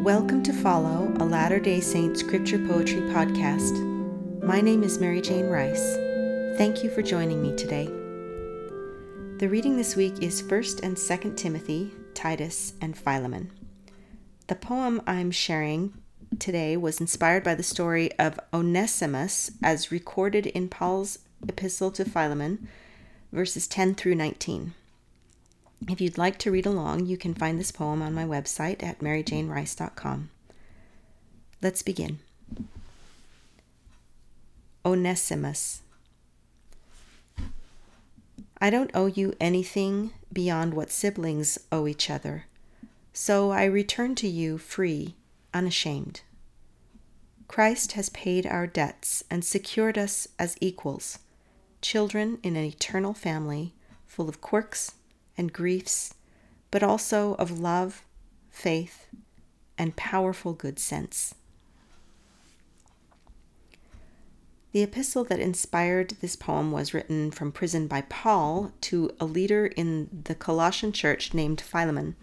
Welcome to Follow, a Latter day Saint scripture poetry podcast. My name is Merrijane Rice. Thank you for joining me today. The reading this week is 1st and 2nd Timothy, Titus, and Philemon. The poem I'm sharing today was inspired by the story of Onesimus as recorded in Paul's epistle to Philemon, verses 10 through 19. If you'd like to read along, you can find this poem on my website at merrijanerice.com. Let's begin. Onesimus. I don't owe you anything beyond what siblings owe each other, so I return to you free, unashamed. Christ has paid our debts and secured us as equals, children in an eternal family full of quirks and griefs, but also of love, faith, and powerful good sense. The epistle that inspired this poem was written from prison by Paul to a leader in the Colossian church named Philemon.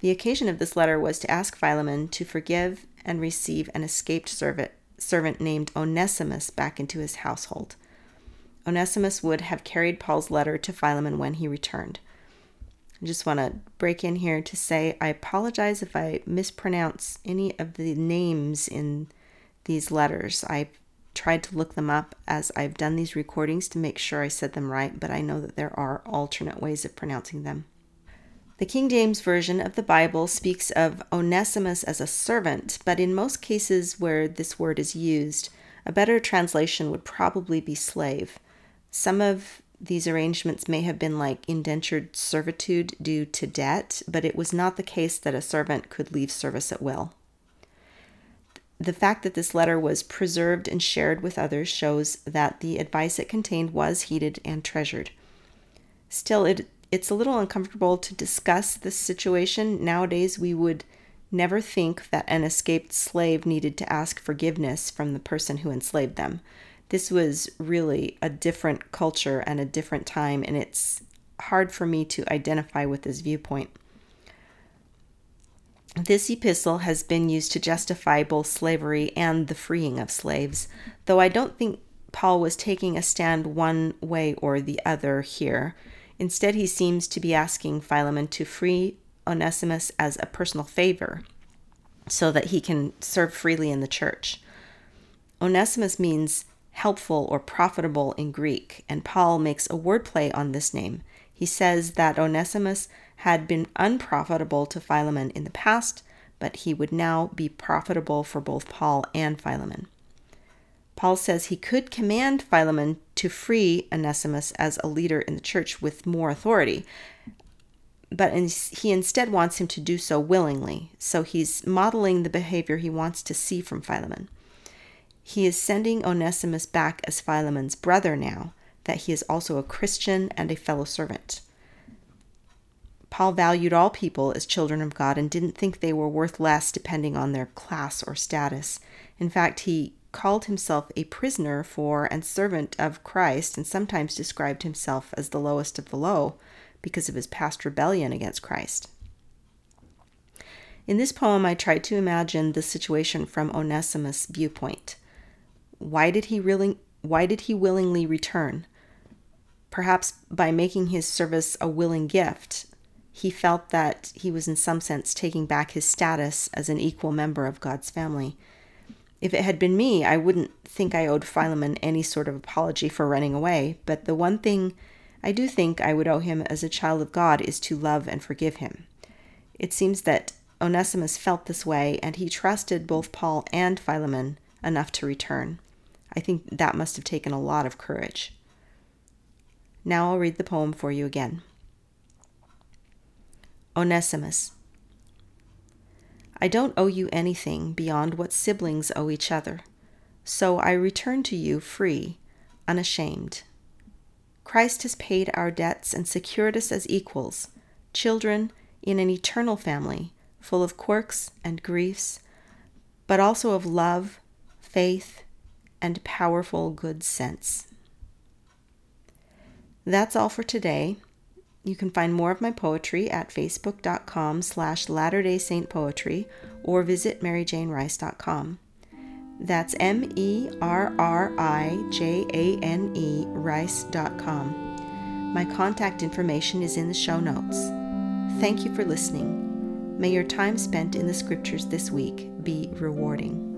The occasion of this letter was to ask Philemon to forgive and receive an escaped servant, servant named Onesimus back into his household. Onesimus would have carried Paul's letter to Philemon when he returned. I just want to break in here to say I apologize if I mispronounce any of the names in these letters. I tried to look them up as I've done these recordings to make sure I said them right, but I know that there are alternate ways of pronouncing them. The King James Version of the Bible speaks of Onesimus as a servant, but in most cases where this word is used, a better translation would probably be slave. Some of these arrangements may have been like indentured servitude due to debt, but it was not the case that a servant could leave service at will. The fact that this letter was preserved and shared with others shows that the advice it contained was heeded and treasured. Still, it, it's a little uncomfortable to discuss this situation. Nowadays, we would never think that an escaped slave needed to ask forgiveness from the person who enslaved them this was really a different culture and a different time, and it's hard for me to identify with this viewpoint. This epistle has been used to justify both slavery and the freeing of slaves, though I don't think Paul was taking a stand one way or the other here. Instead, he seems to be asking Philemon to free Onesimus as a personal favor so that he can serve freely in the church. Onesimus means helpful or profitable in Greek, and Paul makes a wordplay on this name. He says that Onesimus had been unprofitable to Philemon in the past, but he would now be profitable for both Paul and Philemon. Paul says he could command Philemon to free Onesimus as a leader in the church with more authority, but he instead wants him to do so willingly. So he's modeling the behavior he wants to see from Philemon. He is sending Onesimus back as Philemon's brother now that he is also a Christian and a fellow servant. Paul valued all people as children of God and didn't think they were worth less depending on their class or status. In fact, he called himself a prisoner for and servant of Christ and sometimes described himself as the lowest of the low because of his past rebellion against Christ. In this poem, I tried to imagine the situation from Onesimus' viewpoint. Why did he really why did he willingly return? Perhaps by making his service a willing gift, he felt that he was in some sense taking back his status as an equal member of God's family. If it had been me, I wouldn't think I owed Philemon any sort of apology for running away, but the one thing I do think I would owe him as a child of God is to love and forgive him. It seems that Onesimus felt this way, and he trusted both Paul and Philemon enough to return. I think that must have taken a lot of courage. Now I'll read the poem for you again. Onesimus. I don't owe you anything beyond what siblings owe each other, so I return to you free, unashamed. Christ has paid our debts and secured us as equals, children in an eternal family full of quirks and griefs, but also of love, faith, and powerful good sense. That's all for today. You can find more of my poetry at facebook.com slash Latter-day Saint Poetry or visit merrijanerice.com. That's M-E-R-R-I-J-A-N-E rice.com. My contact information is in the show notes. Thank you for listening. May your time spent in the scriptures this week be rewarding.